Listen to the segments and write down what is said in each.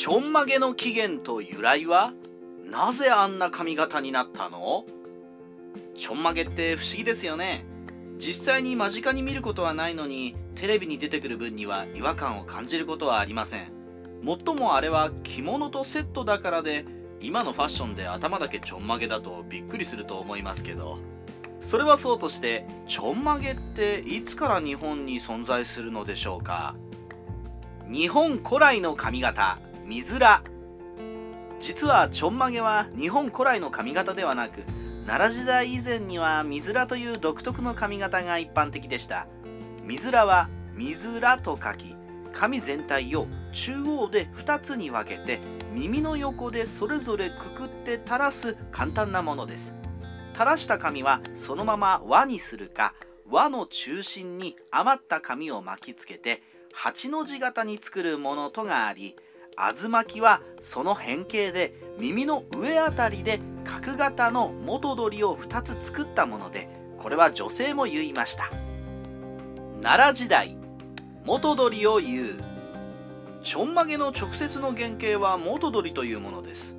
ちょんまげの起源と由来は？なぜあんな髪型になったの？ちょんまげって不思議ですよね。実際に間近に見ることはないのにテレビに出てくる分には違和感を感じることはありません。もっともあれは着物とセットだからで今のファッションで頭だけちょんまげだとびっくりすると思いますけど。それはそうとしてちょんまげっていつから日本に存在するのでしょうか？日本古来の髪型。水ら。実はちょんまげは日本古来の髪型ではなく奈良時代以前には水らという独特の髪型が一般的でした。水らは水らと書き髪全体を中央で2つに分けて耳の横でそれぞれくくって垂らす簡単なものです。垂らした髪はそのまま輪にするか輪の中心に余った紙を巻きつけて8の字型に作るものとがあり渦巻きはその変形で耳の上あたりで角型の元取りを2つ作ったものでこれは女性も言いました。奈良時代元取りを言う。ちょんまげの直接の原型は元取りというものです。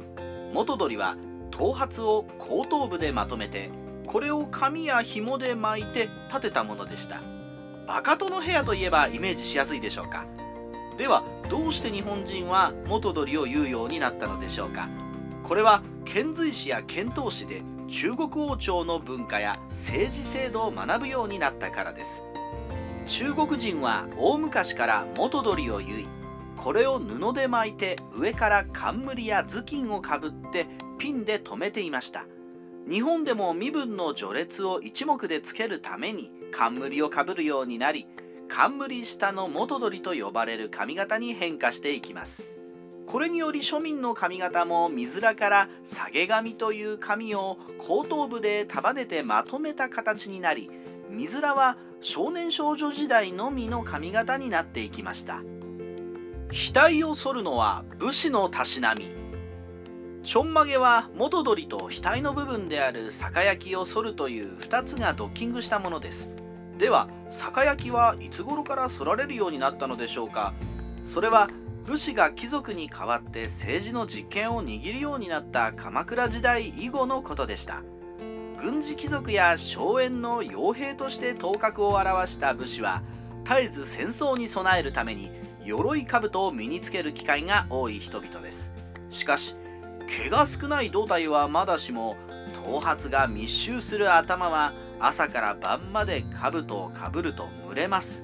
元取りは頭髪を後頭部でまとめてこれを紙や紐で巻いて立てたものでした。バカ殿部屋といえばイメージしやすいでしょうか。ではどうして日本人は元取りを言うようになったのでしょうか？これは遣隋使や遣唐使で中国王朝の文化や政治制度を学ぶようになったからです。中国人は大昔から元取りを言いこれを布で巻いて上から冠や頭巾をかぶってピンで留めていました。日本でも身分の序列を一目でつけるために冠をかぶるようになり冠下の元取と呼ばれる髪型に変化していきます。これにより庶民の髪型も水らから下げ髪という髪を後頭部で束ねてまとめた形になり水らは少年少女時代のみの髪型になっていきました。額を剃るのは武士のたしなみ。ちょんまげは元取と額の部分である酒焼きを剃るという2つがドッキングしたものです。では酒焼きはいつ頃から剃られるようになったのでしょうか？それは武士が貴族に代わって政治の実権を握るようになった鎌倉時代以後のことでした。軍事貴族や荘園の傭兵として頭角を現した武士は絶えず戦争に備えるために鎧兜を身につける機会が多い人々です。しかし毛が少ない胴体はまだしも頭髪が密集する頭は朝から晩まで兜をかぶると蒸れます。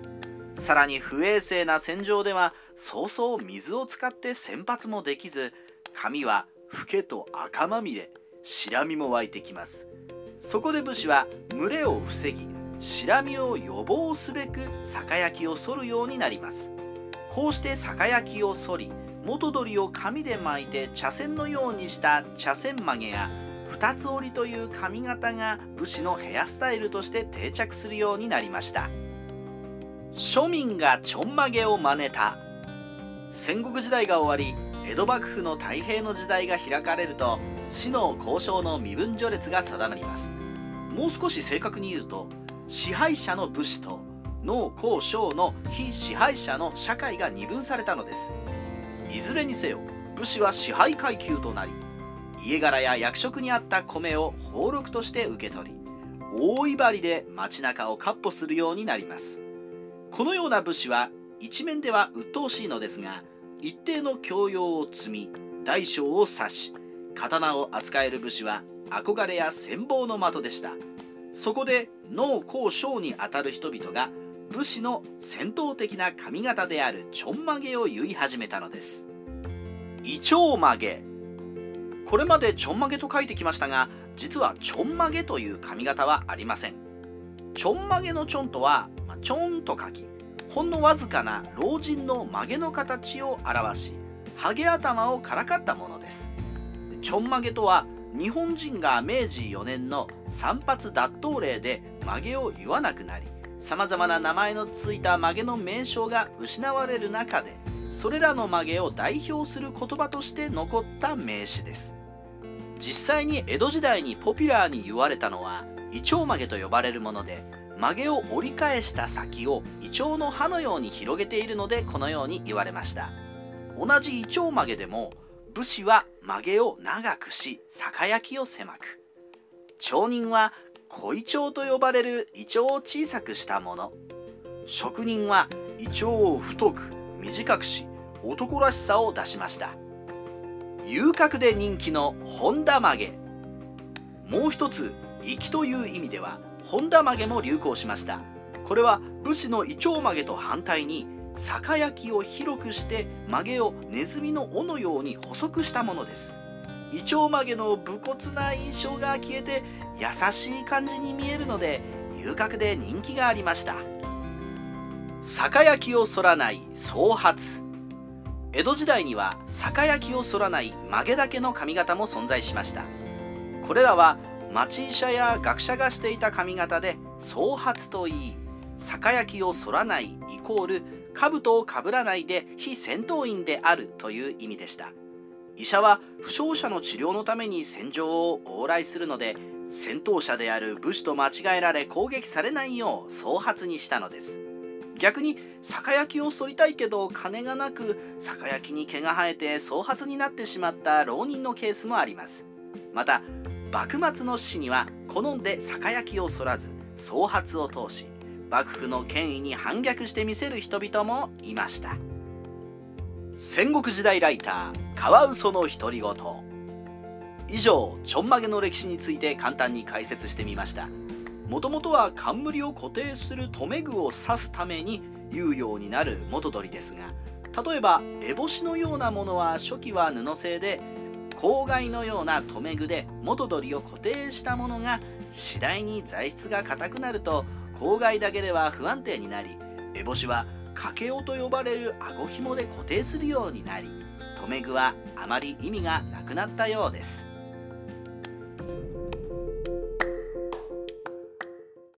さらに不衛生な戦場ではそうそう水を使って洗髪もできず髪はフケと赤まみれ白みも湧いてきます。そこで武士は群れを防ぎ白みを予防すべく酒焼きを剃るようになります。こうして酒焼きを剃り元取りを紙で巻いて茶筅のようにした茶筅曲げや二つ折りという髪型が武士のヘアスタイルとして定着するようになりました。庶民がちょんまげを真似た。戦国時代が終わり江戸幕府の太平の時代が開かれると死の交渉の身分序列が定まります。もう少し正確に言うと支配者の武士と農耕商の非支配者の社会が二分されたのです。いずれにせよ武士は支配階級となり家柄や役職にあった米を俸禄として受け取り大威張りで街中を闊歩するようになります。このような武士は一面では鬱陶しいのですが一定の教養を積み大小を指し刀を扱える武士は憧れや羨望の的でした。そこで農耕商にあたる人々が武士の戦闘的な髪型であるちょんまげを結い始めたのです。イチョウ曲げこれまでちょんまげと書いてきましたが実はちょんまげという髪型はありません。ちょんまげのちょんとは、ま、ちょんと書きほんのわずかな老人の曲げの形を表しハゲ頭をからかったものです。ちょんまげとは日本人が明治4年の散髪脱頭令で曲げを言わなくなりさまざまな名前のついた曲げの名称が失われる中でそれらの曲げを代表する言葉として残った名詞です。実際に江戸時代にポピュラーに言われたのはイチョウ曲げと呼ばれるもので曲げを折り返した先をイチョウの葉のように広げているのでこのように言われました。同じイチョウ曲げでも武士は曲げを長くし酒焼きを狭く。町人は小イチョウと呼ばれるイチョウを小さくしたもの。職人はイチョウを太く短くし男らしさを出しました。遊郭で人気の本田曲げ。もう一つ粋という意味では本田曲げも流行しました。これは武士のイチョウ曲げと反対に酒焼きを広くして曲げをネズミの尾のように細くしたものです。イチョウ曲げの武骨な印象が消えて優しい感じに見えるので遊郭で人気がありました。酒焼きを反らない総髪江戸時代には酒焼きを反らない曲げだけの髪型も存在しました。これらは町医者や学者がしていた髪型で総髪といい酒焼きを反らないイコール兜をかぶらないで非戦闘員であるという意味でした。医者は負傷者の治療のために戦場を往来するので戦闘者である武士と間違えられ攻撃されないよう総髪にしたのです。逆に酒焼きを反りたいけど金がなく酒焼きに毛が生えて総髪になってしまった浪人のケースもあります。また幕末の志には好んで酒焼きを反らず総髪を通し幕府の権威に反逆してみせる人々もいました。戦国時代ライターカワウソの独り言。以上ちょんまげの歴史について簡単に解説してみました。もともとは冠を固定する留め具を刺すために有用になる元取ですが例えば烏帽子のようなものは初期は布製で郊外のような留め具で元取を固定したものが次第に材質が硬くなると郊外だけでは不安定になり烏帽子は掛け尾と呼ばれる顎紐で固定するようになり留め具はあまり意味がなくなったようです。